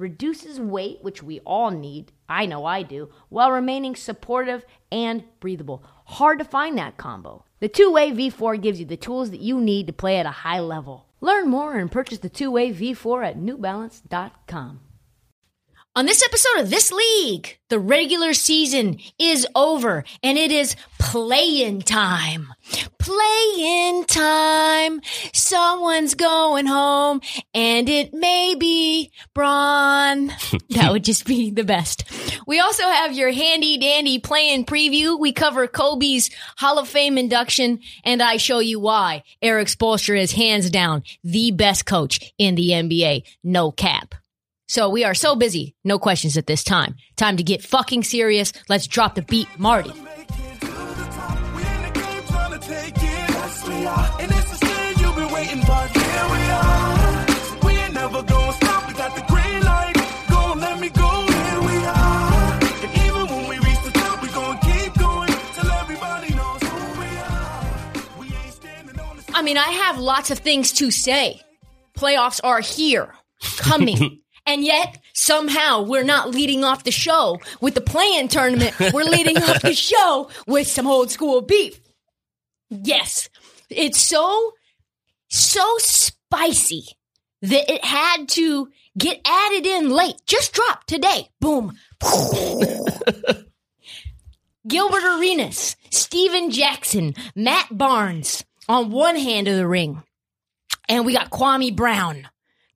reduces weight, which we all need, I know I do, while remaining supportive and breathable. Hard to find that combo. The two way V4 gives you the tools that you need to play at a high level. Learn more and purchase the two way V4 at newbalance.com. On this episode of This League, the regular season is over and it is play-in time. Play-in time. Someone's going home and it may be Bron. that would just be the best. We also have your handy dandy play-in preview. We cover Kobe's Hall of Fame induction and I show you why Erik Spoelstra is hands down the best coach in the NBA. No cap. So we are so busy. No questions at this time. Time to get fucking serious. Let's drop the beat, Marty. I mean, I have lots of things to say. Playoffs are here, coming. And yet, somehow, we're not leading off the show with the play-in tournament. We're leading off the show with some old school beef. Yes, it's so, so spicy that it had to get added in late. Just dropped today. Boom. Gilbert Arenas, Stephen Jackson, Matt Barnes on one hand of the ring. And we got Kwame Brown.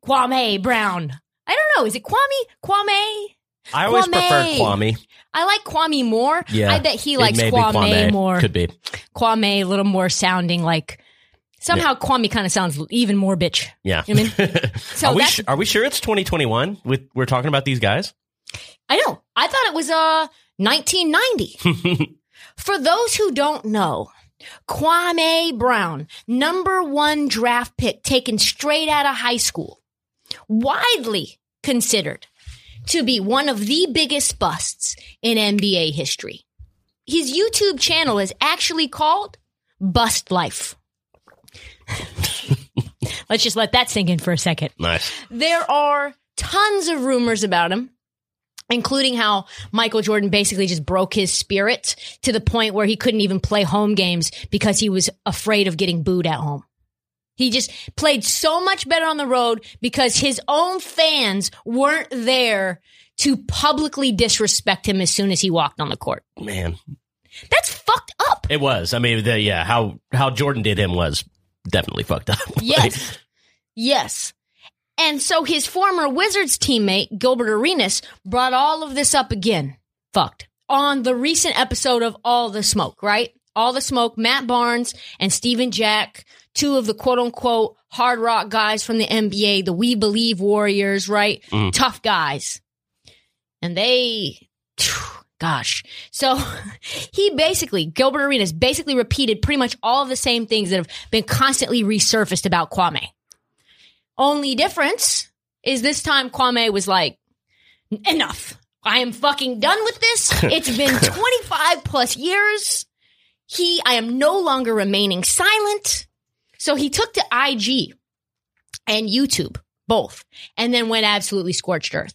Kwame Brown I don't know. Is it Kwame? Kwame? I always Kwame. prefer Kwame. I like Kwame more. Yeah, I bet he likes Kwame, Kwame. more. Could be. Kwame a little more sounding like somehow Kwame kind of sounds even more bitch. Yeah. You know I mean? So are we su- are we sure it's 2021? With we're talking about these guys. I know. I thought it was uh 1990. For those who don't know, Kwame Brown, number one draft pick taken straight out of high school, widely considered to be one of the biggest busts in NBA history. His YouTube channel is actually called Bust Life. Let's just let that sink in for a second. Nice. There are tons of rumors about him, including how Michael Jordan basically just broke his spirit to the point where he couldn't even play home games because he was afraid of getting booed at home. He just played so much better on the road because his own fans weren't there to publicly disrespect him as soon as he walked on the court. Man, That's fucked up. it was. I mean, the, yeah, how how Jordan did him was definitely fucked up. Yes. yes. And so his former Wizards teammate, Gilbert Arenas, brought all of this up again. Fucked. On the recent episode of All the Smoke, right? All the Smoke, Matt Barnes and Steven Jack, two of the quote unquote hard rock guys from the NBA, the We Believe Warriors, right? Mm-hmm. Tough guys. And they, gosh. So he basically, Gilbert Arenas basically repeated pretty much all of the same things that have been constantly resurfaced about Kwame. Only difference is this time Kwame was like, enough. I am fucking done with this. It's been 25 plus years. He, I am no longer remaining silent. So he took to IG and YouTube, both, and then went absolutely scorched earth.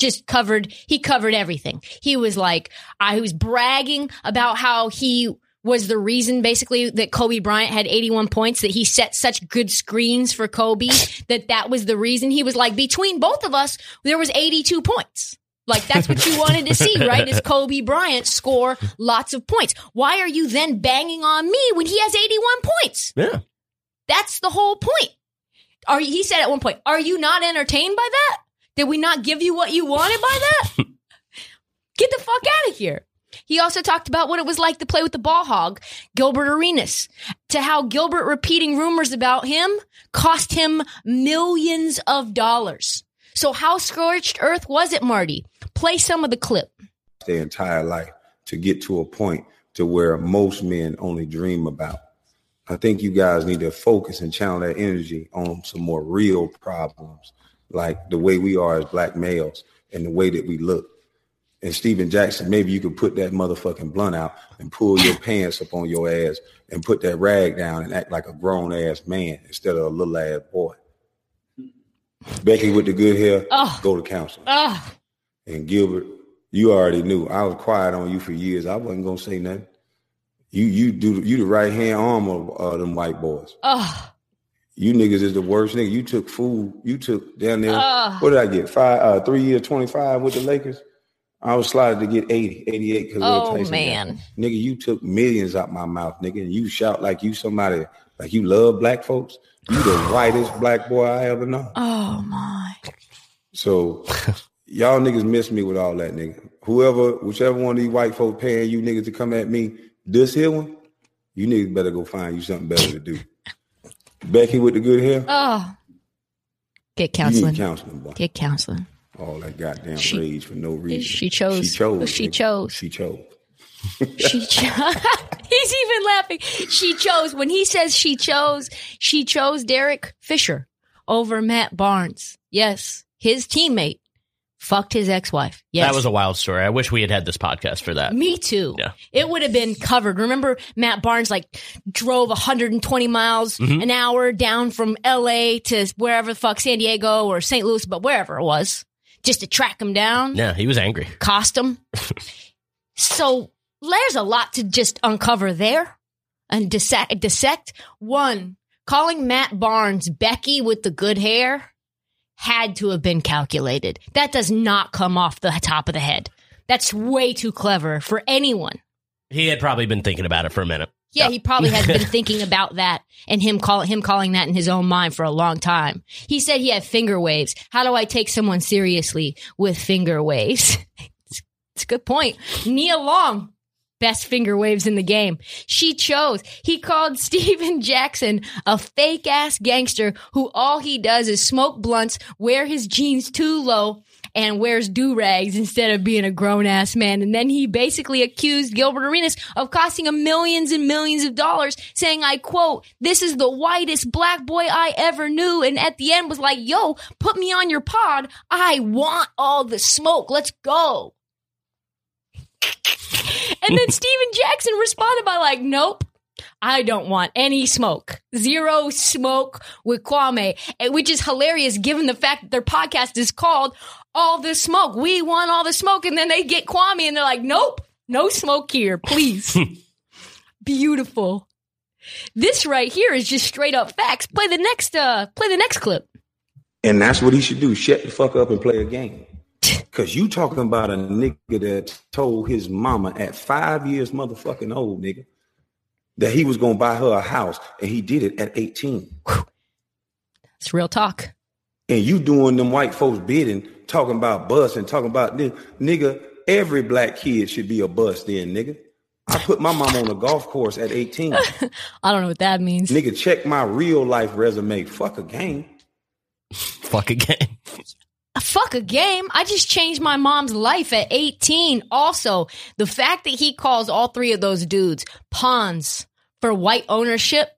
Just covered he covered everything. He was like i was bragging about how he was the reason basically that kobe bryant had 81 points that he set such good screens for kobe that that was the reason. He was like between both of us there was 82 points. Like that's what you wanted to see right? Is kobe bryant score lots of points. Why are you then banging on me when he has 81 points? Yeah. That's the whole point. Are he said at one point, "Are you not entertained by that? Did we not give you what you wanted by that? Get the fuck out of here." He also talked about what it was like to play with the ball hog, Gilbert Arenas, to how Gilbert repeating rumors about him cost him millions of dollars. So how scorched earth was it, Marty? Play some of the clip. their entire life to get to a point to where most men only dream about. I think you guys need to focus and channel that energy on some more real problems, like the way we are as black males and the way that we look. And Stephen Jackson, maybe you could put that motherfucking blunt out and pull your pants up on your ass and put that rag down and act like a grown ass man instead of a little ass boy. Becky with the good hair, Oh. go to counseling. Ugh. And Gilbert, you already knew. I was quiet on you for years. I wasn't gonna say nothing. You you do you the right hand arm of uh, them white boys. Ugh. You niggas is the worst nigga. You took food. You took down there. Ugh. What did I get? Five, uh, three years, 25 with the Lakers. I was slotted to get 80, 88 because Oh, man. Nigga, you took millions out my mouth, nigga, and you shout like you somebody, like you love black folks. You the whitest black boy I ever know. Oh my. So y'all niggas miss me with all that, nigga. Whoever, whichever one of these white folks paying you niggas to come at me, this here one, you niggas better go find you something better to do. Becky with the good hair, Oh. Get counseling. counseling, boy. Get counseling. All that goddamn She- rage for no reason. she chose. She chose. She chose. She chose. She chose. He's even laughing. She chose. When he says she chose, she chose Derek Fisher over Matt Barnes. Yes. His teammate fucked his ex-wife. Yes. That was a wild story. I wish we had had this podcast for that. Me too. Yeah. It would have been covered. Remember Matt Barnes like drove 120 miles Mm-hmm. an hour down from LA to wherever the fuck San Diego or St. Louis, but wherever it was, just to track him down, Yeah, he was angry. cost him. so there's a lot to just uncover there and dissect, dissect. One, calling Matt Barnes Becky with the good hair had to have been calculated. That does not come off the top of the head. That's way too clever for anyone. He had probably been thinking about it for a minute. Yeah, he probably has been thinking about that and him call him calling that in his own mind for a long time. He said he had finger waves. How do I take someone seriously with finger waves? it's, it's a good point. Nia Long, best finger waves in the game. She chose. He called Stephen Jackson a fake ass gangster who all he does is smoke blunts, wear his jeans too low, and wears do rags instead of being a grown ass man. And then he basically accused Gilbert Arenas of costing him millions and millions of dollars, saying, I quote, this is the whitest black boy I ever knew. And at the end was like, yo, put me on your pod. I want all the smoke. Let's go. And then Stephen Jackson responded by like, nope. I don't want any smoke. Zero smoke with Kwame, which is hilarious given the fact that their podcast is called All the Smoke. We want all the smoke. And then they get Kwame and they're like, nope, no smoke here, please. Beautiful. This right here is just straight up facts. Play the next, uh, play the next clip. And that's what he should do. Shut the fuck up and play a game. Cause you talking about a nigga that told his mama at five years motherfucking old, nigga, that he was gonna buy her a house and he did it at 18. It's real talk. And you doing them white folks bidding, talking about bus and talking about this. Nigga, every black kid should be a bus then, nigga. I put my mom on a golf course at 18. I don't know what that means. nigga, check my real life resume. Fuck a game. Fuck again. Fuck a game. I just changed my mom's life at 18. Also, the fact that he calls all three of those dudes pawns for white ownership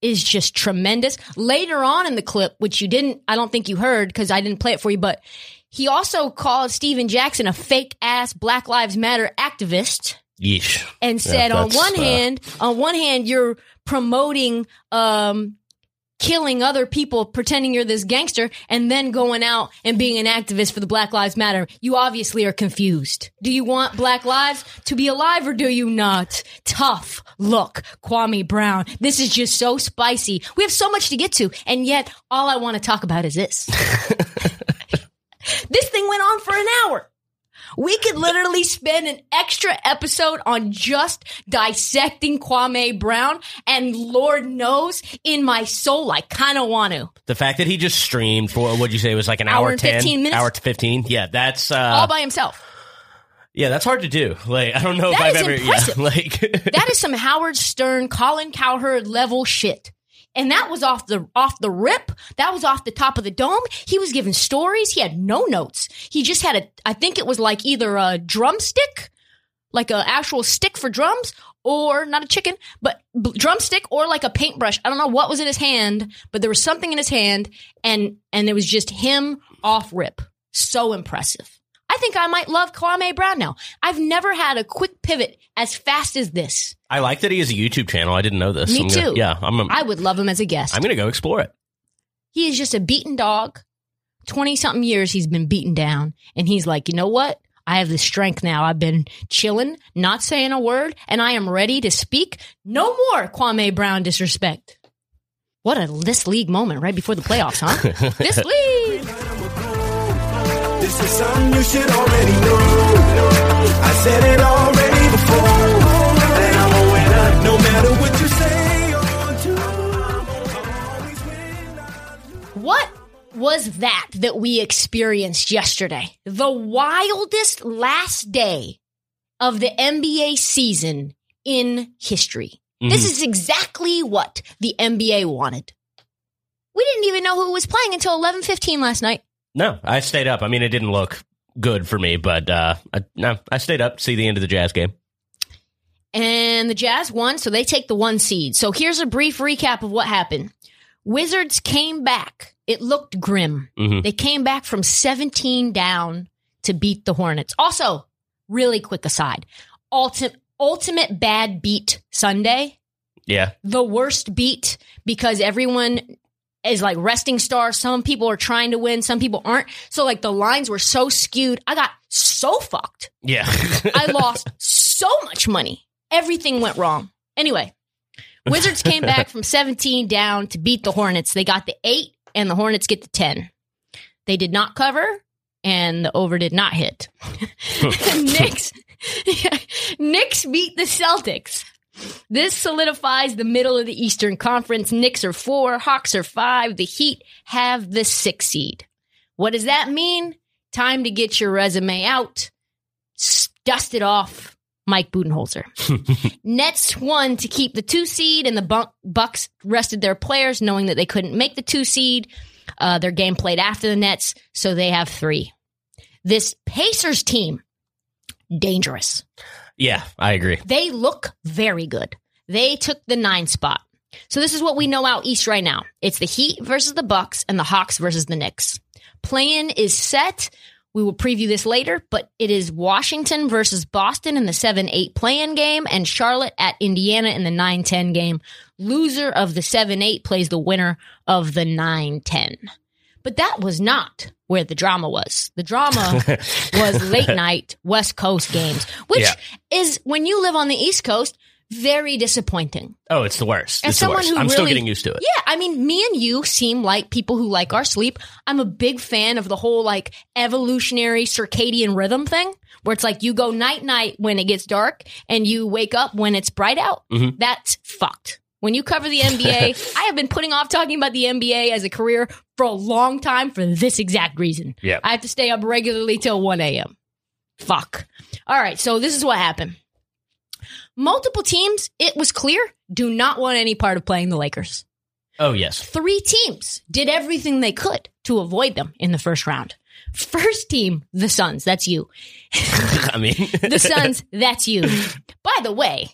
is just tremendous. Later on in the clip, which you didn't, I don't think you heard because I didn't play it for you, but he also called Stephen Jackson a fake ass Black Lives Matter activist Yeesh. and said on one uh, hand on one hand you're promoting um killing other people pretending you're this gangster and then going out and being an activist for the black lives matter. You obviously are confused. Do you want black lives to be alive or do you not? Tough look kwame brown. This is just so spicy. We have so much to get to and yet all i want to talk about is this. This thing went on for an hour we could literally spend an extra episode on just dissecting Kwame Brown, and Lord knows, in my soul, I kind of want to. The fact that he just streamed for what'd you say it was like an Hour hour, and 10 15 minutes? hour to 15 yeah that's uh all by himself. yeah that's hard to do like i don't know if i've ever impressive. yeah like That is some Howard Stern, Colin Cowherd level shit. And that was off the off the rip. That was off the top of the dome. He was giving stories. He had no notes. He just had a I think it was like either a drumstick, like a actual stick for drums, or not a chicken, but b- drumstick or like a paintbrush. I don't know what was in his hand, but there was something in his hand and and it was just him off rip. So impressive. I think I might love Kwame Brown now. I've never had a quick pivot as fast as this. I like that he has a YouTube channel. I didn't know this. Me I'm gonna- too. yeah, I'm. I would love him as a guest. I'm gonna go explore it. he is just a beaten dog. 20 something years he's been beaten down. And he's like, you know what? I have the strength now. I've been chilling, not saying a word, and I am ready to speak. No more Kwame Brown disrespect. What a this league moment right before the playoffs, huh? this league. This is something you should already know. I said it already before. That I'm a winner, no matter what you say or do. I'll always win. What was that that we experienced yesterday? The wildest last day of the NBA season in history. This mm-hmm. is exactly what the NBA wanted. We didn't even know who was playing until 11:15 last night. No, I stayed up. I mean, it didn't look good for me, but uh, I, no, I stayed up to see the end of the Jazz game. And the Jazz won, so they take the one seed. So here's a brief recap of what happened. Wizards came back. It looked grim. Mhm. They came back from 17 down to beat the Hornets. Also, really quick aside, ultimate ultimate bad beat Sunday. Yeah, The worst beat because everyone is like resting stars. Some people are trying to win, some people aren't. So like the lines were so skewed. I got so fucked. yeah. I lost so much money. Everything went wrong. Anyway, Wizards came back from 17 down to beat the Hornets. They got the eight, and the Hornets get the 10. They did not cover, and the over did not hit. Knicks, Knicks beat the Celtics. This solidifies the middle of the Eastern Conference. Knicks are four, Hawks are five. The Heat have the six seed. What does that mean? Time to get your resume out. Dust it off, Mike Budenholzer. Nets won to keep the two seed, and the Bucks rested their players, knowing that they couldn't make the two seed. Uh, their game played after the Nets, so they have three. This Pacers team, dangerous. Yeah, I agree. They look very good. They took the nine spot. So this is what we know out east right now. It's the Heat versus the Bucks and the Hawks versus the Knicks. Plan is set. We will preview this later, but it is Washington versus Boston in the 7-8 play-in game and Charlotte at Indiana in the 9-10 game. Loser of the 7-8 plays the winner of the 9-10. But that was not where the drama was. The drama was late night West Coast games, which Yeah. is when you live on the East Coast, very disappointing. Oh, it's the worst. As It's someone worst. who I'm still really- getting used to it. Yeah, I mean, me and you seem like people who like our sleep. I'm a big fan of the whole like evolutionary circadian rhythm thing, where it's like you go night night when it gets dark and you wake up when it's bright out. Mm-hmm. That's fucked. When you cover the NBA, I have been putting off talking about the NBA as a career for a long time for this exact reason. Yeah. I have to stay up regularly till 1 a.m. Fuck. All right, so this is what happened. Multiple teams, it was clear, do not want any part of playing the Lakers. Oh yes. Three teams did everything they could to avoid them in the first round. First team, the Suns, that's you. I mean, The Suns, that's you. By the way,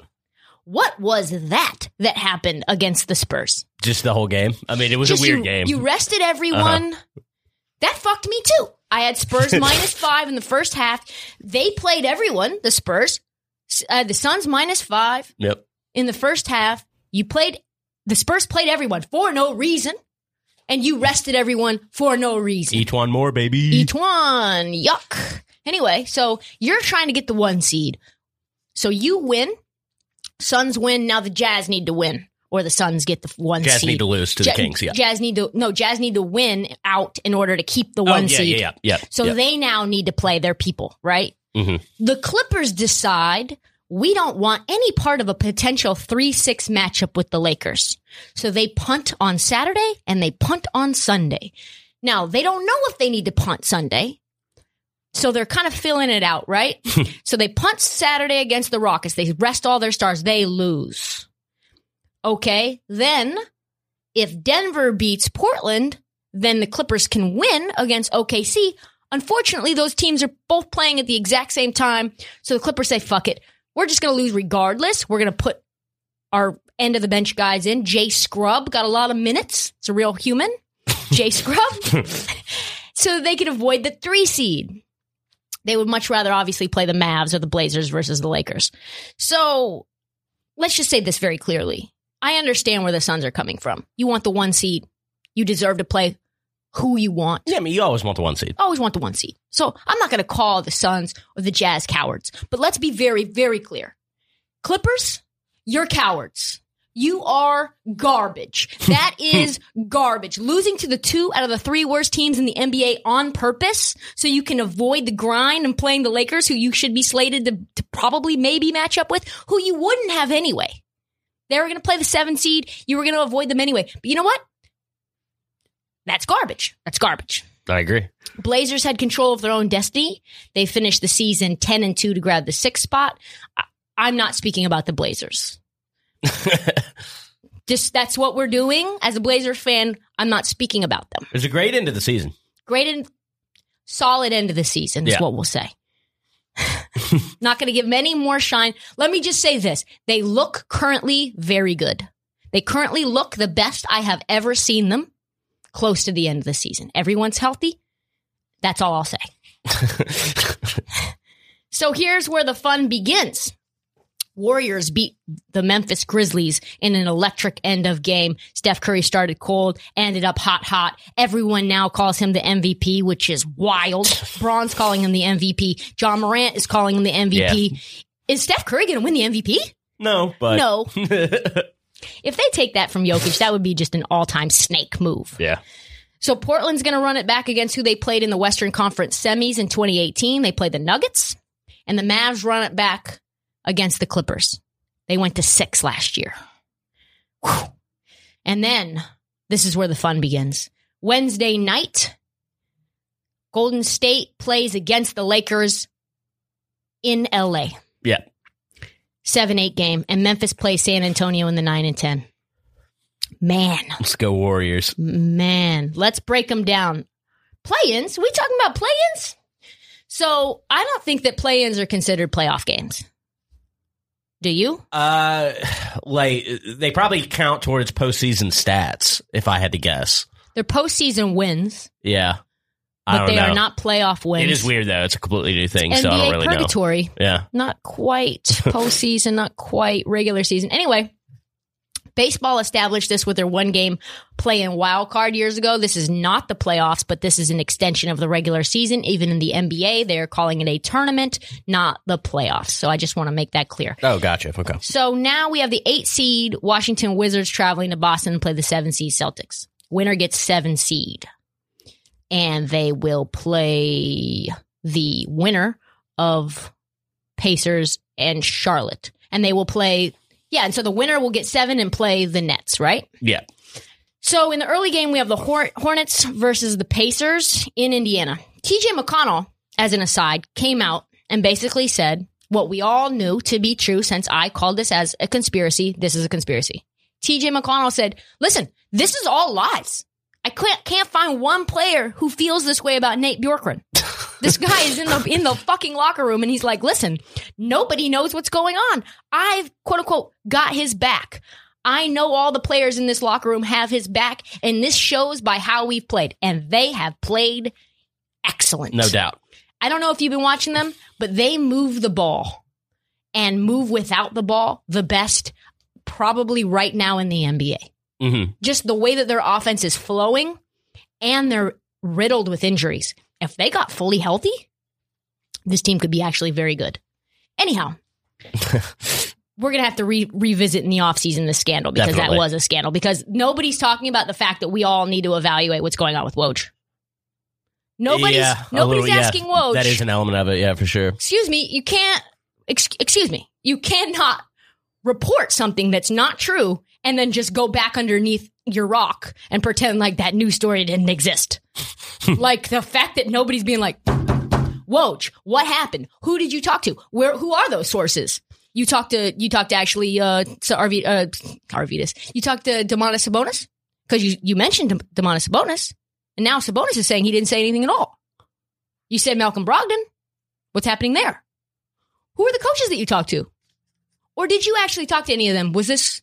what was that that happened against the Spurs? just the whole game. I mean, it was Just a weird you, game. Uh-huh. You rested everyone. That fucked me too. I had Spurs minus five in the first half. They played everyone, the Spurs. Uh, the Suns minus five yep. in the first half. You played, the Spurs played everyone for no reason. And you rested everyone for no reason. Each one more, baby. Each one. Yuck. Anyway, so you're trying to get the one seed. So you win. Suns win. Now the Jazz need to win. Or the Suns get the one Jazz seed. need to lose to Ja- the Kings. Yeah. Jazz need to no. Jazz need to win out in order to keep the oh, one yeah, seed. yeah, yeah, yeah. So yeah. they now need to play their people, right? Mhm. The Clippers decide we don't want any part of a potential 3 6 matchup with the Lakers. So they punt on Saturday and they punt on Sunday. Now, they don't know if they need to punt Sunday. So they're kind of filling it out, right? so they punt Saturday against the Rockets. They rest all their stars. They lose. Okay. Then if Denver beats Portland, then the Clippers can win against OKC. Unfortunately, those teams are both playing at the exact same time. So the Clippers say, fuck it. We're just going to lose regardless. We're going to put our end of the bench guys in. Jay Scrubb got a lot of minutes. It's a real human. Jay Scrubb. so they can avoid the three seed. They would much rather obviously play the Mavs or the Blazers versus the Lakers. So let's just say this very clearly. I understand where the Suns are coming from. You want the one seed. You deserve to play who you want. Yeah, I mean, you always want the one seed. Always want the one seed. So I'm not going to call the Suns or the Jazz cowards, but let's be very, very clear. Clippers, you're cowards. You are garbage. That is garbage. Losing to the two out of the three worst teams in the NBA on purpose so you can avoid the grind and playing the Lakers, who you should be slated to, to probably maybe match up with, who you wouldn't have anyway. They were going to play the seven seed. You were going to avoid them anyway. But you know what? That's garbage. That's garbage. I agree. Blazers had control of their own destiny. They finished the season 10 and 2 to grab the sixth spot. I- I'm not speaking about the Blazers. Just that's what we're doing. As a Blazers fan, I'm not speaking about them. It was a great end of the season. Great and solid end of the season is Yeah. what we'll say. not going to give many more shine. Let me just say this. They look currently very good. They currently look the best I have ever seen them close to the end of the season. Everyone's healthy. That's all I'll say. So here's where the fun begins. Warriors beat the Memphis Grizzlies in an electric end of game. Steph Curry started cold, ended up hot, hot. Everyone now calls him the MVP, which is wild. Bron's calling him the MVP. Ja Morant is calling him the MVP. Is Steph Curry going to win the MVP? no, but No. If they take that from Jokic, that would be just an all-time snake move. yeah. So Portland's going to run it back against who they played in the Western Conference semis in 2018. They played the Nuggets, and the Mavs run it back against the Clippers. They went to six last year. Whew. And then this is where the fun begins. Wednesday night, Golden State plays against the Lakers in LA. Yeah. 7 8 game, and Memphis plays San Antonio in the 9 and 10. Man. Let's go Warriors. Man, let's break them down. Play-ins? We talking about play-ins? So I don't think that play-ins are considered playoff games. Do you? Uh, like they probably count towards postseason stats. If I had to guess, They're postseason wins, yeah. I but don't they know. are not playoff wins. It is weird though. It's a completely new thing, NBA so I don't really know. purgatory. Yeah. Not quite postseason, not quite regular season. Anyway, baseball established this with their one game play in wild card years ago. This is not the playoffs, but this is an extension of the regular season. Even in the NBA, they're calling it a tournament, not the playoffs. So I just want to make that clear. Oh, gotcha. Okay. So now we have the eight seed Washington Wizards traveling to Boston to play the seven seed Celtics. Winner gets seven seed. And they will play the winner of Pacers and Charlotte. And they will play, yeah, and so the winner will get seven and play the Nets, right? Yeah. So in the early game, we have the Hornets versus the Pacers in Indiana. TJ McConnell, as an aside, came out and basically said what we all knew to be true since I called this as a conspiracy. This is a conspiracy. TJ McConnell said, listen, this is all lies. I can't, can't find one player who feels this way about Nate Bjorkgren. This guy is in the in the fucking locker room and he's like, listen, nobody knows what's going on. I've quote unquote got his back. I know all the players in this locker room have his back, and this shows by how we've played. And they have played excellent. No doubt. I don't know if you've been watching them, but they move the ball and move without the ball the best probably right now in the NBA. hmm Just the way that their offense is flowing and they're riddled with injuries. If they got fully healthy, this team could be actually very good. Anyhow, we're going to have to re- revisit in the offseason the scandal because Definitely. that was a scandal because nobody's talking about the fact that we all need to evaluate what's going on with Woj. Nobody's yeah, nobody's little- yeah, asking Woj That is an element of it. Yeah, for sure. excuse me, you can't, ex- excuse me, you cannot report something that's not true and then just go back underneath your rock and pretend like that news story didn't exist. like the fact that nobody's being like, Woj, what happened? Who did you talk to? Where, who are those sources? You talked to, you talked to actually, uh, to Arvid, uh, Arvydas. You talked to Demonis Sabonis? because you, you mentioned Dem- Demonis Sabonis, and now Sabonis is saying he didn't say anything at all. You said Malcolm Brogdon. What's happening there? Who are the coaches that you talked to? Or did you actually talk to any of them? Was this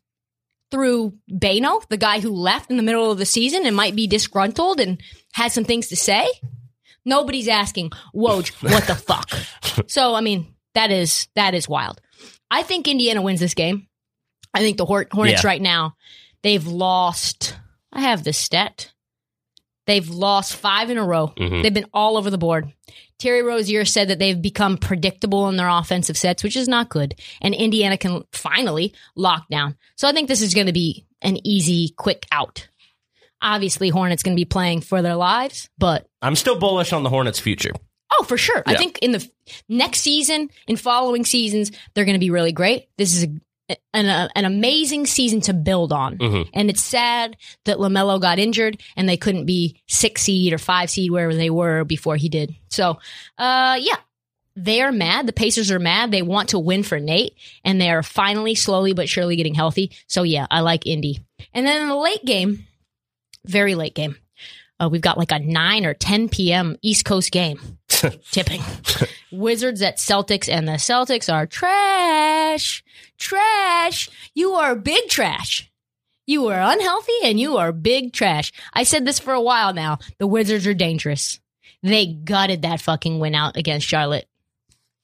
through Bayno, the guy who left in the middle of the season and might be disgruntled and had some things to say? Nobody's asking, Woj, what the fuck? so, I mean, that is that is wild. I think Indiana wins this game. I think the Hornets Yeah. right now, they've lost. I have the stat. They've lost five in a row. Mhm. They've been all over the board. Terry Rozier said that they've become predictable in their offensive sets, which is not good. And Indiana can finally lock down. So I think this is going to be an easy, quick out. Obviously, Hornets going to be playing for their lives, but I'm still bullish on the Hornets' future. Oh, for sure. I think in the next season, in following seasons, they're going to be really great. This is a, an, a, an amazing season to build on. Mhm. And it's sad that LaMelo got injured and they couldn't be six seed or five seed wherever they were before he did. So, uh, yeah. They are mad. The Pacers are mad. They want to win for Nate, and they are finally, slowly but surely getting healthy. So, yeah, I like Indy. And then in the late game, very late game, uh, we've got like a 9 or 10 p.m. East Coast game tipping. Wizards at Celtics, and the Celtics are trash. Trash. You are big trash. You are unhealthy and you are big trash. I said this for a while now. The Wizards are dangerous. They gutted that fucking win out against Charlotte.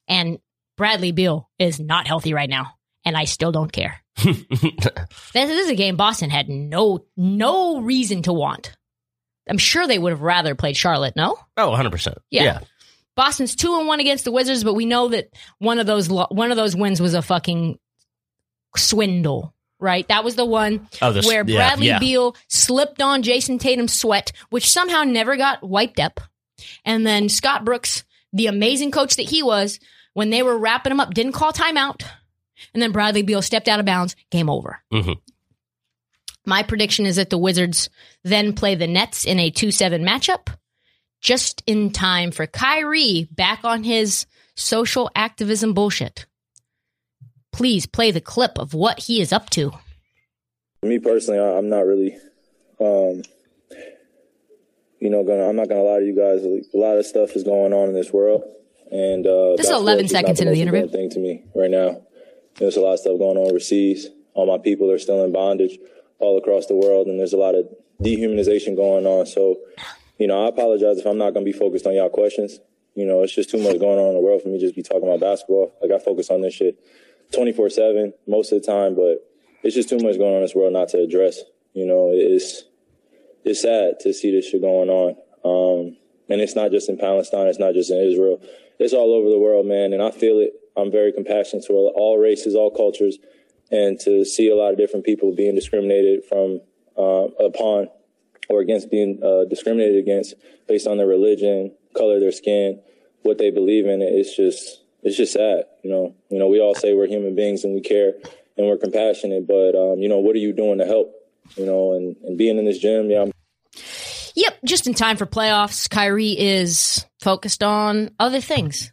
And Bradley Beal is not healthy right now. And I still don't care. This is a game Boston had no no reason to want. I'm sure they would have rather played Charlotte, no? Oh, 100%. Yeah. Boston's two and one against the Wizards, but we know that one of those lo- one of those wins was a fucking swindle, right? That was the one Oh, this, where Bradley yeah. Beal slipped on Jayson Tatum's sweat, which somehow never got wiped up, and then Scott Brooks, the amazing coach that he was, when they were wrapping him up, didn't call timeout, and then Bradley Beal stepped out of bounds. Game over. Mhm. My prediction is that the Wizards then play the Nets in a 2 7 matchup just in time for Kyrie back on his social activism bullshit. Please play the clip of what he is up to. Me personally, I, I'm not really, um, you know, gonna. I'm not gonna lie to you guys. A lot of stuff is going on in this world, and uh, This is 11 seconds into the interview. Thing to me right now. There's a lot of stuff going on overseas. All my people are still in bondage all across the world, and there's a lot of dehumanization going on. So, you know, I apologize if I'm not gonna be focused on y'all questions. You know, it's just too much going on in the world for me to just be talking about basketball. Like I focus on this shit 24 seven most of the time, but it's just too much going on in this world not to address. You know, it's it's sad to see this shit going on. Um, and it's not just in Palestine, it's not just in Israel. It's all over the world, man. And I feel it. I'm very compassionate to all races, all cultures, and to see a lot of different people being discriminated from uh, upon or against being uh, discriminated against based on their religion, color of their skin, what they believe in. It's just it's just sad. You know, you know, we all say we're human beings and we care and we're compassionate, but um, you know, what are you doing to help? You know, and, and being in this gym, yeah, I'm Yep, just in time for playoffs. Kyrie is focused on other things.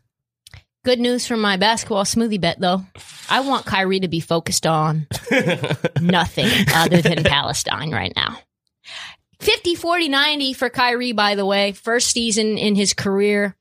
Good news for my basketball smoothie bet, though. I want Kyrie to be focused on nothing other than Palestine right now. 50, 40, 90 for Kyrie, by the way. First season in his career.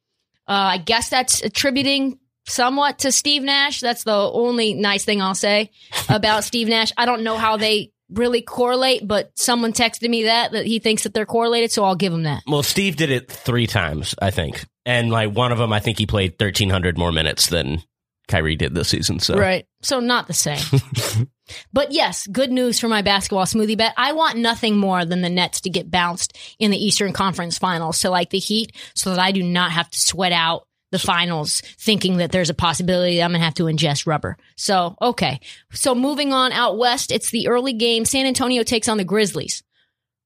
Uh, I guess that's attributing somewhat to Steve Nash. That's the only nice thing I'll say about Steve Nash. I don't know how they really correlate, but someone texted me that, that he thinks that they're correlated, so I'll give him that. Well, Steve did it three times, I think. And like one of them, I think he played 1,300 more minutes than Kyrie did this season. So Right. So not the same. but yes, good news for my basketball smoothie bet. I want nothing more than the Nets to get bounced in the Eastern Conference Finals to like the Heat so that I do not have to sweat out the finals thinking that there's a possibility I'm going to have to ingest rubber. So, okay. So moving on out west, it's the early game. San Antonio takes on the Grizzlies.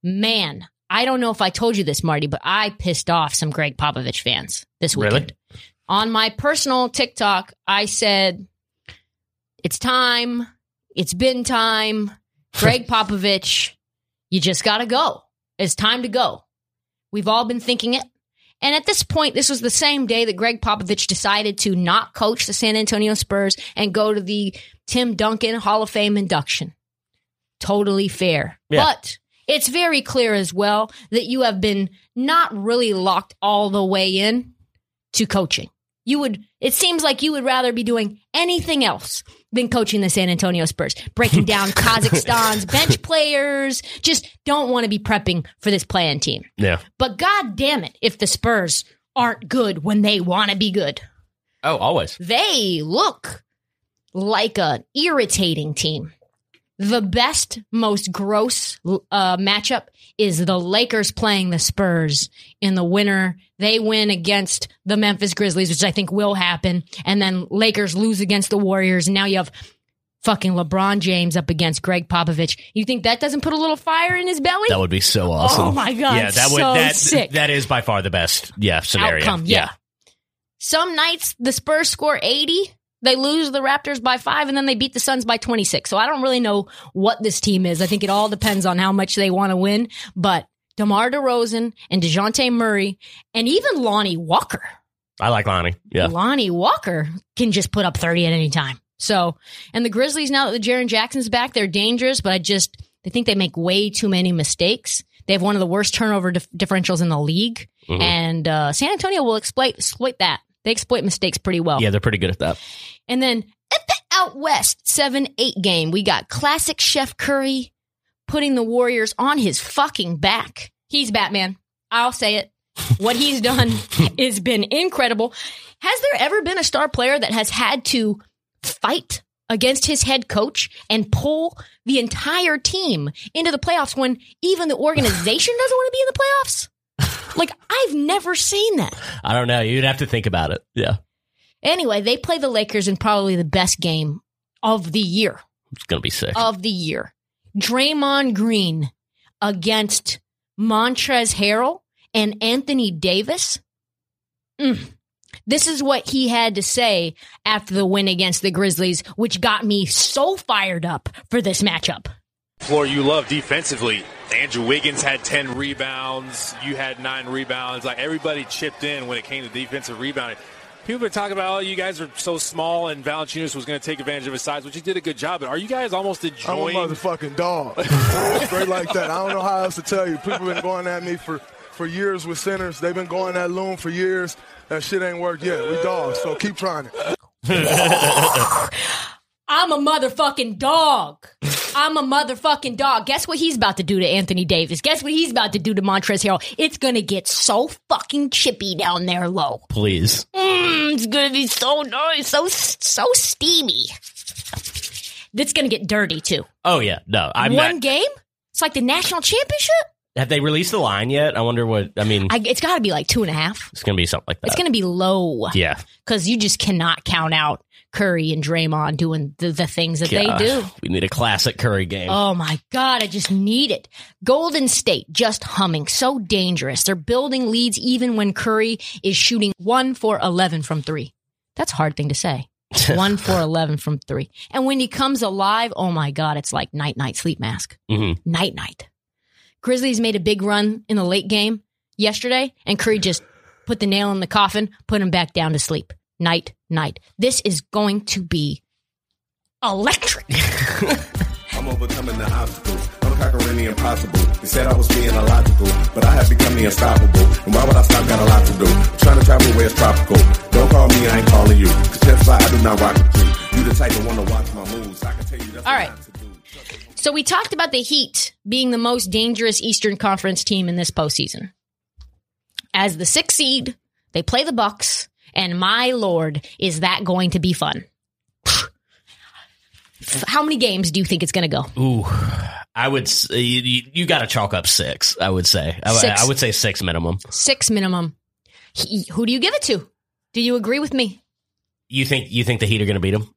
Man, I don't know if I told you this, Marty, but I pissed off some Gregg Popovich fans this Really? On my personal TikTok, I said, it's time. It's been time. Gregg Popovich, you just got to go. It's time to go. We've all been thinking it. And at this point, this was the same day that Gregg Popovich decided to not coach the San Antonio Spurs and go to the Tim Duncan Hall of Fame induction. Totally fair. Yeah. But it's very clear as well that you have been not really locked all the way in to coaching. You would, it seems like you would rather be doing anything else than coaching the San Antonio Spurs, breaking down Kazakhstan's bench players, just don't want to be prepping for this playing team. Yeah. But god damn it, if the Spurs aren't good when they want to be good, Oh, always. they look like an irritating team. The best, most gross uh, matchup is the Lakers playing the Spurs in the winter. They win against the Memphis Grizzlies, which I think will happen. And then Lakers lose against the Warriors. And now you have fucking LeBron James up against Gregg Popovich. You think that doesn't put a little fire in his belly? That would be so awesome. Oh my God, Yeah, that would so that sick. that is by far the best. Yeah, scenario. outcome. Yeah. Some nights the Spurs score 80, they lose the Raptors by five, and then they beat the Suns by 26. So I don't really know what this team is. I think it all depends on how much they want to win. But DeMar DeRozan and DeJounte Murray and even Lonnie Walker. I like Lonnie. Yeah. Lonnie Walker can just put up 30 at any time. So, and the Grizzlies, now that the Jaren Jackson's back, they're dangerous, but I just, they think they make way too many mistakes. They have one of the worst turnover dif- differentials in the league. Mhm. And uh, San Antonio will exploit, exploit that. They exploit mistakes pretty well. Yeah, they're pretty good at that. And then at the out west 7 8 game, we got classic Chef Curry putting the Warriors on his fucking back. He's Batman. I'll say it. What he's done has been incredible. Has there ever been a star player that has had to fight against his head coach and pull the entire team into the playoffs when even the organization doesn't want to be in the playoffs? Like, I've never seen that. I don't know. You'd have to think about it. Yeah. Anyway, they play the Lakers in probably the best game of the year. It's going to be sick. Of the year. Draymond Green against Montrezl Harrell and Anthony Davis. Mm. This is what he had to say after the win against the Grizzlies, which got me so fired up for this matchup. floor you love defensively. Andrew Wiggins had 10 rebounds. You had nine rebounds. Like everybody chipped in when it came to defensive rebounding. People are talking about, oh, you guys are so small, and Valanciunas was going to take advantage of his size, which he did a good job. But are you guys almost I'm a motherfucking dog. Straight like that. I don't know how else to tell you. People have been going at me for, for years with centers. They've been going at Loon for years. That shit ain't worked yet. We dogs, so keep trying it. I'm a motherfucking dog. I'm a motherfucking dog. Guess what he's about to do to Anthony Davis? Guess what he's about to do to Montrezl Harrell? It's gonna get so fucking chippy down there low. Please. Mm, it's gonna be so nice, so so steamy. It's gonna get dirty too. Oh yeah. No. I'm One not. game? It's like the national championship. Have they released the line yet? I wonder what. I mean, I, it's got to be like two and a half. it's going to be something like that. It's gonna be low Yeah. because you just cannot count out Curry and Draymond doing the, the things that they do. We need a classic Curry game. Oh my God, I just need it. Golden State just humming, so dangerous. They're building leads even when Curry is shooting one for 11 from three. That's a hard thing to say. one for 11 from three. And when he comes alive, oh my God, it's like night, night, sleep mask. Mhm. Night, night. Grizzlies made a big run in the late game yesterday, and Curry just put the nail in the coffin, put him back down to sleep. Night, night. This is going to be electric. I'm overcoming the obstacles. I'm conquering the impossible. They said I was being illogical, but I have become the unstoppable. And why would I stop? Got a lot to do. I'm trying to travel where it's tropical. Don't call me, I ain't calling you. Cause that's why I do not rock the crew. You the type that wanna watch my moves. I can tell you that's All what right. not to do. So we talked about the Heat being the most dangerous Eastern Conference team in this postseason. As the sixth seed, they play the Bucks, and my lord, is that going to be fun? How many games do you think it's going to go? Ooh, I would. Uh, you, you, you got to chalk up six. I would say. I, Six. I would say six minimum. Six minimum. He- who do you give it to? Do you agree with me? You think you think the Heat are going to beat them?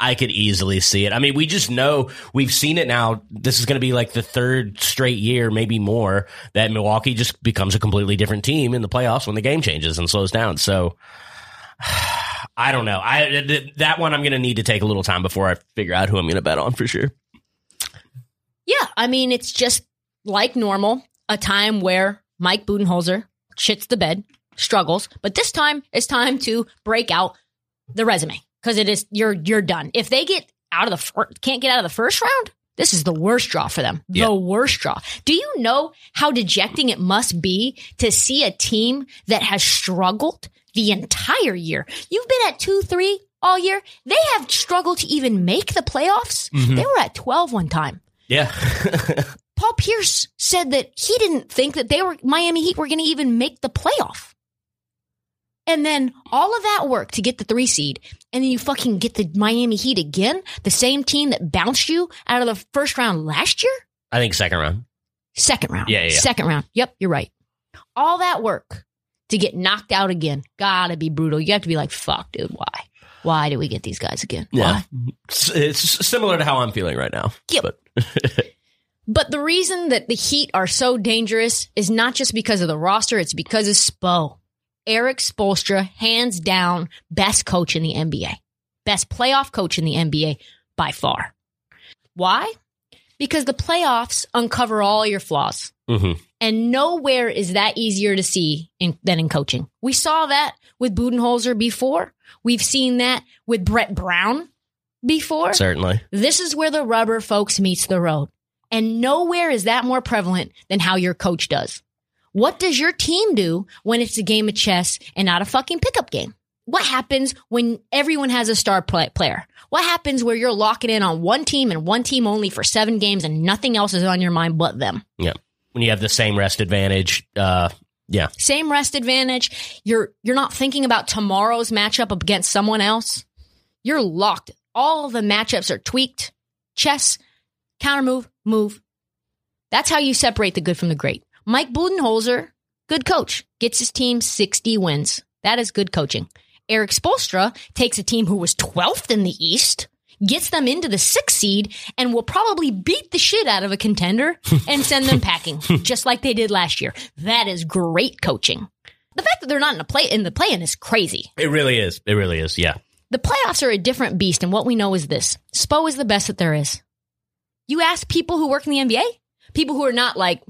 I could easily see it. I mean, we just know we've seen it now. This is going to be like the third straight year, maybe more, that Milwaukee just becomes a completely different team in the playoffs when the game changes and slows down. So I don't know. I th- that one I'm going to need to take a little time before I figure out who I'm going to bet on for sure. Yeah, I mean, it's just like normal, a time where Mike Budenholzer shits the bed, struggles, but this time it's time to break out the resume because it is you're you're done. If they get out of the fir- can't get out of the first round, This is the worst draw for them. Yeah. The worst draw. Do you know how dejecting it must be to see a team that has struggled the entire year? You've been at 2 3 all year. They have struggled to even make the playoffs. Mm-hmm. They were at 12 one time. Yeah. Paul Pierce said that he didn't think that they were Miami Heat were going to even make the playoff. And then all of that work to get the three seed, and then you fucking get the Miami Heat again, the same team that bounced you out of the first round last year? I think second round. Second round. Yeah, yeah, yeah. Second round. Yep, you're right. All that work to get knocked out again. Gotta be brutal. You have to be like, fuck, dude, why? Why do we get these guys again? Why? It's, it's similar to how I'm feeling right now. Yep. But But the reason that the Heat are so dangerous is not just because of the roster, it's because of Spo. Erik Spoelstra, hands down, best coach in the NBA. Best playoff coach in the NBA by far. Why? Because the playoffs uncover all your flaws. mhm. And nowhere is that easier to see in, than in coaching. We saw that with Budenholzer before. We've seen that with Brett Brown before. certainly. This is where the rubber, folks, meets the road. And nowhere is that more prevalent than how your coach does. What does your team do when it's a game of chess and not a fucking pickup game? What happens when everyone has a star play- player? What happens where you're locking in on one team and one team only for seven games and nothing else is on your mind but them? Yeah. When you have the same rest advantage, uh, yeah. Same rest advantage. You're you're not thinking about tomorrow's matchup against someone else. You're locked. All the matchups are tweaked. Chess, counter move, move. That's how you separate the good from the great. Mike Budenholzer, good coach, gets his team 60 wins. That is good coaching. Erik Spoelstra takes a team who was 12th in the East, gets them into the sixth seed, and will probably beat the shit out of a contender and send them packing, just like they did last year. That is great coaching. The fact that they're not in the play in the play-in is crazy. It really is. It really is. Yeah. The playoffs are a different beast, and what we know is this: Spo is the best that there is. You ask people who work in the NBA, people who are not like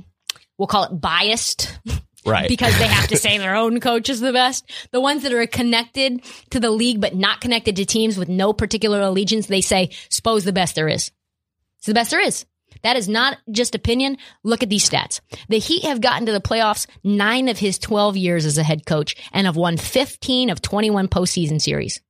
we'll call it biased, Right. because they have to say their own coach is the best. The ones that are connected to the league but not connected to teams with no particular allegiance, they say Spo's the best there is. It's the best there is. That is not just opinion. Look at these stats. The Heat have gotten to the playoffs nine of his 12 years as a head coach and have won 15 of 21 postseason series.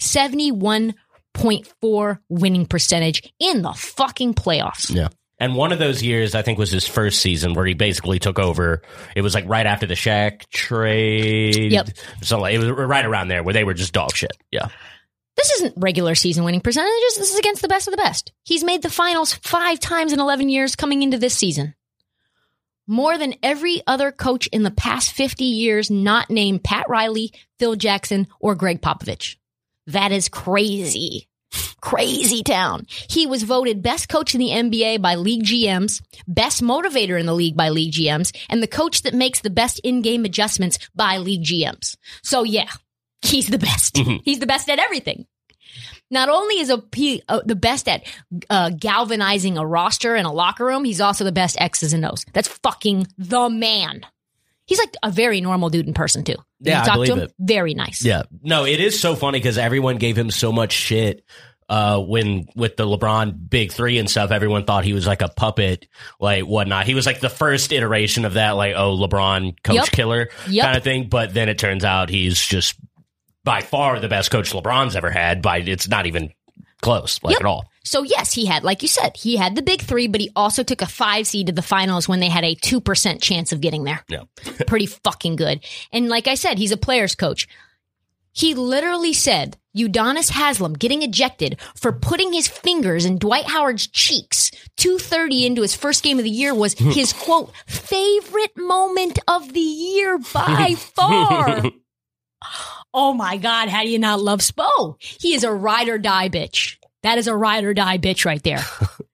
71.4 winning percentage in the fucking playoffs. Yeah. And one of those years, I think, was his first season where he basically took over. It was like right after the Shaq trade. Yep. So like, it was right around there where they were just dog shit. Yeah. This isn't regular season winning percentages. This is against the best of the best. He's made the finals five times in 11 years coming into this season. More than every other coach in the past 50 years, not named Pat Riley, Phil Jackson, or Gregg Popovich. That is crazy. Crazy town. He was voted best coach in the NBA by league GMs, best motivator in the league by league GMs, and the coach that makes the best in-game adjustments by league GMs. So yeah, he's the best. He's the best at everything. Not only is a, he uh, the best at uh, galvanizing a roster and a locker room, he's also the best X's and O's. That's fucking the man. He's like a very normal dude in person too. When Yeah, you I talk to believe him, it. very nice. Yeah. No, it is so funny because everyone gave him so much shit. Uh, when with the LeBron big three and stuff, everyone thought he was like a puppet, like whatnot. He was like the first iteration of that, like, oh, LeBron coach Yep. killer Yep. kind of thing. But then it turns out he's just by far the best coach LeBron's ever had. By it's not even close, like Yep. at all. So yes, he had, like you said, he had the big three, but he also took a five seed to the finals when they had a 2% chance of getting there. Yeah. Pretty fucking good. And like I said, he's a player's coach. He literally said Udonis Haslem getting ejected for putting his fingers in Dwight Howard's cheeks 230 into his first game of the year was his quote, favorite moment of the year by far. Oh my God. How do you not love Spo? Oh, he is a ride or die bitch. That is a ride or die bitch right there.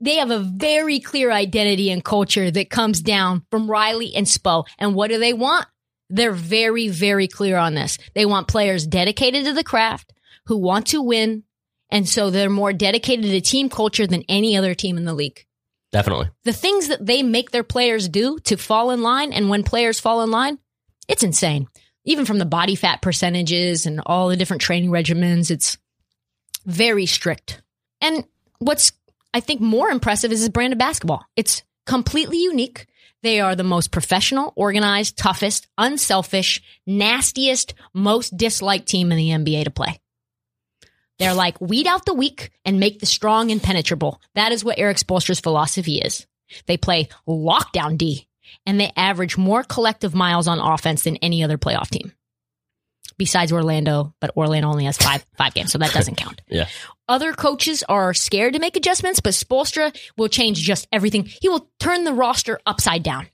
They have a very clear identity and culture that comes down from Riley and Spo. And what do they want? They're very, very clear on this. They want players dedicated to the craft who want to win. And so they're more dedicated to team culture than any other team in the league. Definitely. The things that they make their players do to fall in line and when players fall in line, it's insane. Even from the body fat percentages and all the different training regimens, it's very strict. And what's I think more impressive is his brand of basketball. It's completely unique. They are the most professional, organized, toughest, unselfish, nastiest, most disliked team in the NBA to play. They're like weed out the weak and make the strong impenetrable. That is what Erik Spoelstra's philosophy is. They play lockdown D and they average more collective miles on offense than any other playoff team. Besides Orlando, but Orlando only has five five games, so that doesn't count. Yeah. Other coaches are scared to make adjustments, but Spoelstra will change just everything. He will turn the roster upside down.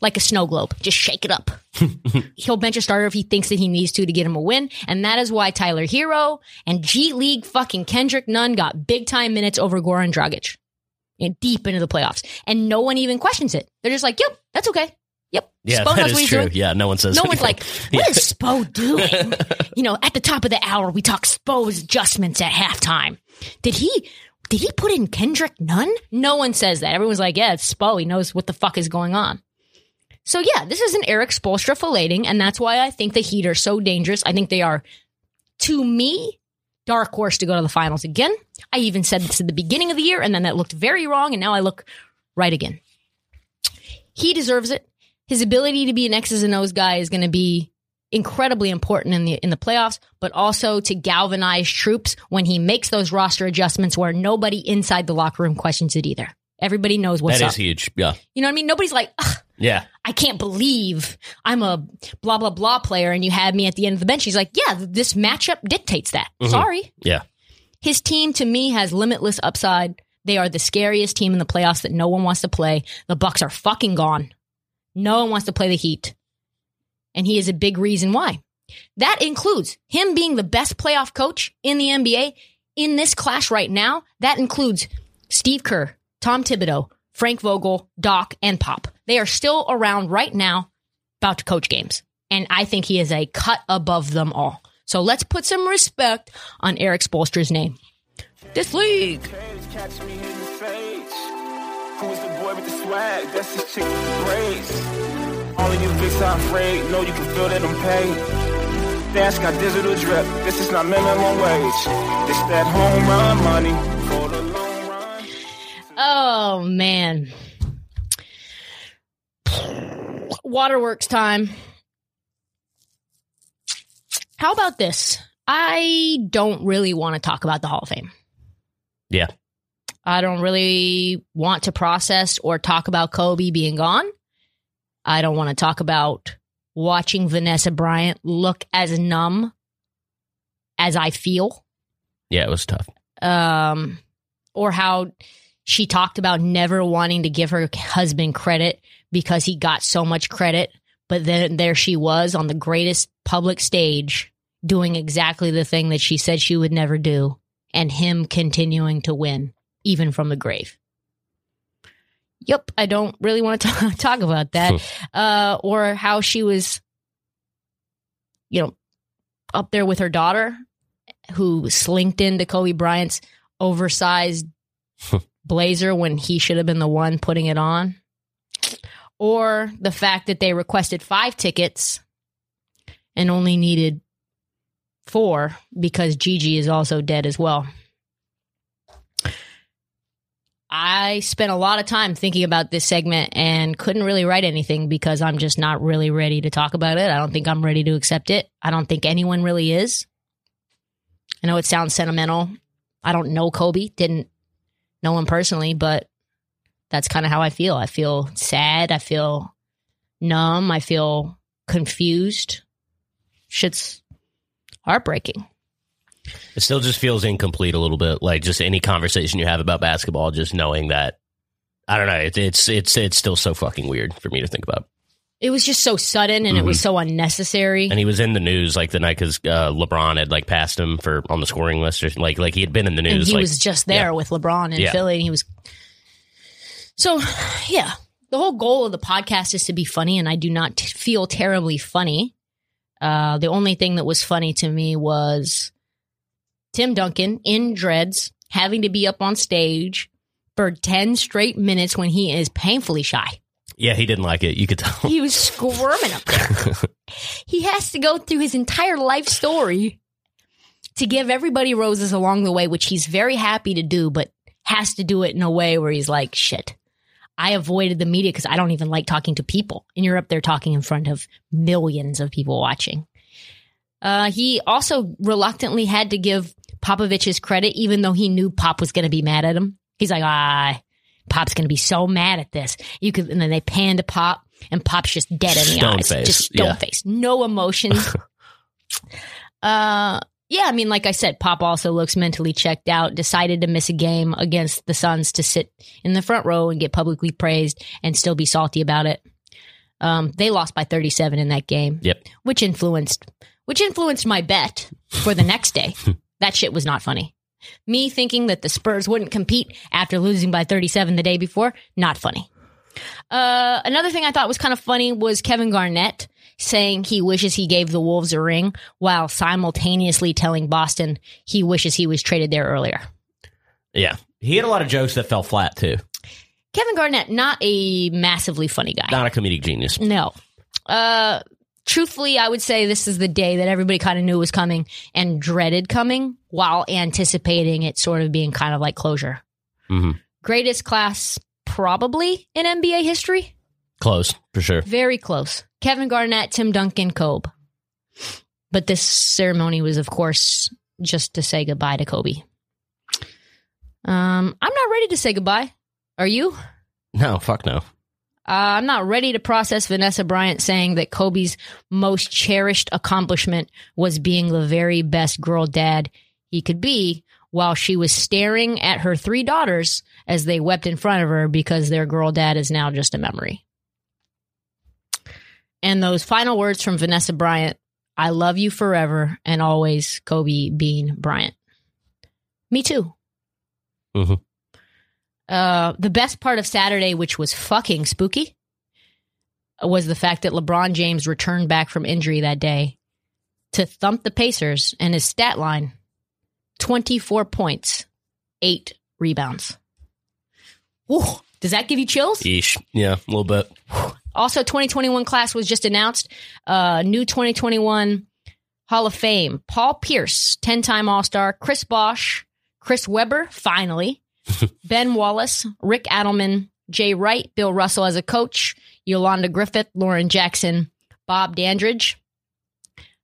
Like a snow globe. Just shake it up. He'll bench a starter if he thinks that he needs to to get him a win. And that is why Tyler Herro and G League fucking Kendrick Nunn got big time minutes over Goran Dragic. And deep into the playoffs. And no one even questions it. They're just like, yep, that's okay. Yep. Yeah, Spo that knows what he's true. doing. Yeah, no one says No one's anything. like, what is Spo doing? you know, at the top of the hour, we talk Spo's adjustments at halftime. Did he, did he put in Kendrick Nunn? No one says that. Everyone's like, yeah, it's Spo. He knows what the fuck is going on. So yeah, this is an Erik Spoelstra filleting, and that's why I think the Heat are so dangerous. I think they are, to me, dark horse to go to the finals again. I even said this at the beginning of the year, and then that looked very wrong, and now I look right again. He deserves it. His ability to be an X's and O's guy is going to be incredibly important in the in the playoffs, but also to galvanize troops when he makes those roster adjustments where nobody inside the locker room questions it either. Everybody knows what's That up. huge. Yeah. You know what I mean? Nobody's like, "Ugh, Yeah. I can't believe I'm a blah blah blah player and you had me at the end of the bench. He's like, yeah, this matchup dictates that. Mm-hmm. Sorry. Yeah. His team to me has limitless upside. They are the scariest team in the playoffs that no one wants to play. The Bucks are fucking gone. No one wants to play the Heat. And he is a big reason why. That includes him being the best playoff coach in the NBA in this class right now. That includes Steve Kerr, Tom Thibodeau, Frank Vogel, Doc, and Pop. They are still around right now, about to coach games. And I think he is a cut above them all. So let's put some respect on Erik Spoelstra's name. This league. Catch me in the face. Who's the boy with the swag? That's his chick with the braids. All of you bigs are afraid. Know you can feel that I'm paid. Dash got digital drip. This is not minimum wage. This that home run money for the long run. Oh man. Waterworks time. How about this? I don't really want to talk about the Hall of Fame. Yeah. I don't really want to process or talk about Kobe being gone. I don't want to talk about watching Vanessa Bryant look as numb as I feel Yeah, it was tough. um, or how she talked about never wanting to give her husband credit because he got so much credit, but then there she was on the greatest public stage doing exactly the thing that she said she would never do, and him continuing to win, even from the grave. Yep, I don't really want to talk, talk about that. uh, or how she was, you know, up there with her daughter who slinked into Kobe Bryant's oversized blazer when he should have been the one putting it on. Or the fact that they requested five tickets and only needed four because Gigi is also dead as well. I spent a lot of time thinking about this segment and couldn't really write anything because I'm just not really ready to talk about it. I don't think I'm ready to accept it. I don't think anyone really is. I know it sounds sentimental. I don't know Kobe, didn't know him personally, but that's kind of how I feel. I feel sad. I feel numb. I feel confused. Shit's heartbreaking. It still just feels incomplete a little bit. Like just any conversation you have about basketball, just knowing that I don't know. It's it's it's it's still so fucking weird for me to think about. It was just so sudden and it was so unnecessary. And he was in the news like the night because uh, LeBron had like passed him for on the scoring list or like like he had been in the and news. he like, was just there yeah. with LeBron in Yeah. Philly, and he was. So, yeah, the whole goal of the podcast is to be funny, and I do not t- feel terribly funny. Uh, the only thing that was funny to me was Tim Duncan in dreads having to be up on stage for ten straight minutes when he is painfully shy. yeah, he didn't like it. You could tell. He was squirming up there. he has to go through his entire life story to give everybody roses along the way, which he's very happy to do, but has to do it in a way where he's like, shit. I avoided the media because I don't even like talking to people. And you're up there talking in front of millions of people watching. Uh, he also reluctantly had to give Popovich his credit, even though he knew Pop was going to be mad at him. He's like, ah, Pop's going to be so mad at this. You could, and then they pan to Pop, and Pop's just dead in the Stone eyes, face, just stone yeah. face, no emotions. uh, yeah, I mean, like I said, Pop also looks mentally checked out. Decided to miss a game against the Suns to sit in the front row and get publicly praised and still be salty about it. Um, they lost by 37 in that game Yep. which influenced which influenced my bet for the next day. that shit was not funny. Me thinking that the Spurs wouldn't compete after losing by 37 the day before, not funny. Uh, another thing I thought was kind of funny was Kevin Garnett saying he wishes he gave the Wolves a ring while simultaneously telling Boston he wishes he was traded there earlier. Yeah. He had a lot of jokes that fell flat too. Kevin Garnett, not a massively funny guy. Not a comedic genius. No. Uh, truthfully, I would say this is the day that everybody kind of knew was coming and dreaded coming while anticipating it sort of being kind of like closure. Mhm. Greatest class probably in NBA history. Close for sure. Very close. Kevin Garnett, Tim Duncan, Kobe. But this ceremony was, of course, just to say goodbye to Kobe. Um, I'm not ready to say goodbye. Are you? No, fuck no. Uh, I'm not ready to process Vanessa Bryant saying that Kobe's most cherished accomplishment was being the very best girl dad he could be while she was staring at her three daughters as they wept in front of her because their girl dad is now just a memory. And those final words from Vanessa Bryant I love you forever and always, Kobe Bean Bryant. Me too. Mhm. Uh, the best part of Saturday, which was fucking spooky, was the fact that LeBron James returned back from injury that day to thump the Pacers and his stat line 24 points, eight rebounds. Does that give you chills? Yeesh. Yeah, a little bit. Also, 2021 class was just announced. Uh, new 2021 Hall of Fame. Paul Pierce, 10 time All Star. Chris Bosh. Chris Webber, finally. ben Wallace. Rick Adelman. Jay Wright. Bill Russell as a coach. Yolanda Griffith. Lauren Jackson. Bob Dandridge.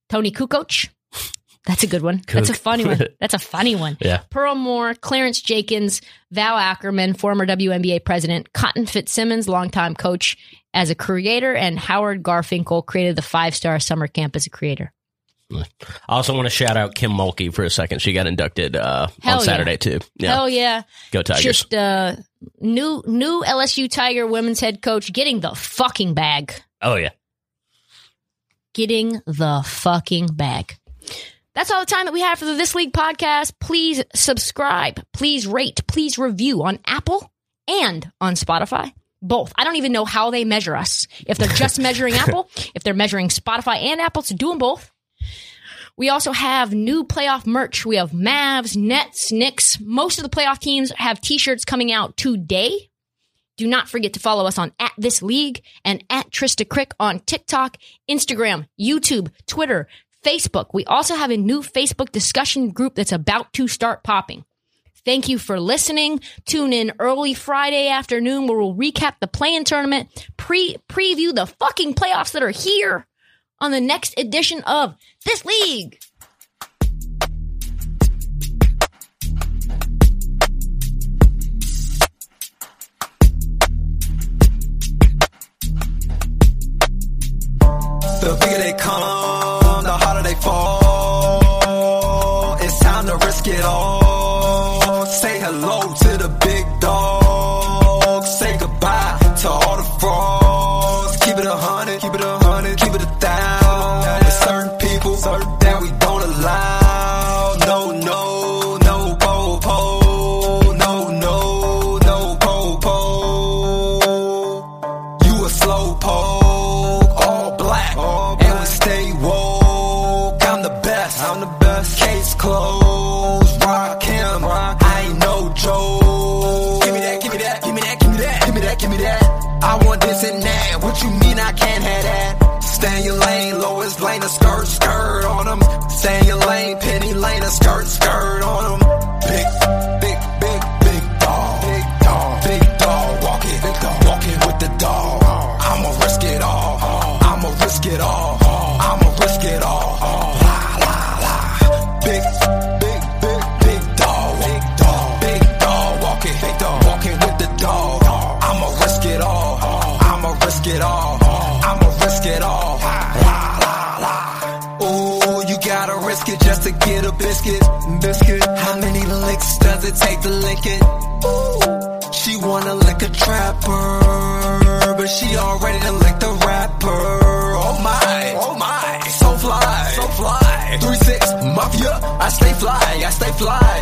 Toni Kukoč. That's a good one. That's a funny one. That's a funny one. Yeah. Pearl Moore, Clarence Jenkins, Val Ackerman, former WNBA president, Cotton Fitzsimmons, longtime coach as a creator, and Howard Garfinkel created the five star summer camp as a creator. I also want to shout out Kim Mulkey for a second. She got inducted uh, on yeah. Saturday too. Yeah. Hell yeah. Go Tigers. Just uh, new new LSU Tiger women's head coach getting the fucking bag. oh yeah. getting the fucking bag. That's all the time that we have for the This League podcast. Please subscribe, please rate, please review on Apple and on Spotify. Both. I don't even know how they measure us. If they're just measuring Apple, if they're measuring Spotify and Apple, so do them both. We also have new playoff merch. We have Mavs, Nets, Knicks. Most of the playoff teams have t-shirts coming out today. Do not forget to follow us on at this league and at Trista Crick on TikTok, Instagram, YouTube, Twitter, Facebook. We also have a new Facebook discussion group that's about to start popping. Thank you for listening. Tune in early Friday afternoon where we'll recap the play-in tournament, pre preview the fucking playoffs that are here on the next edition of This League. The bigger they come, the harder they fall. It's time to risk it all. Hello to What you mean I can't have that? Stay in your lane, Lois Lane, a skirt, skirt on them. Stay in your lane, Penny Lane, a skirt, skirt on them. Take to lick it? Ooh, she wanna lick a trapper, but she already done licked the rapper. Oh my, oh my, so fly, so fly. Three six mafia, I stay fly, I stay fly.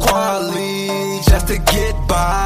Quality just to get by.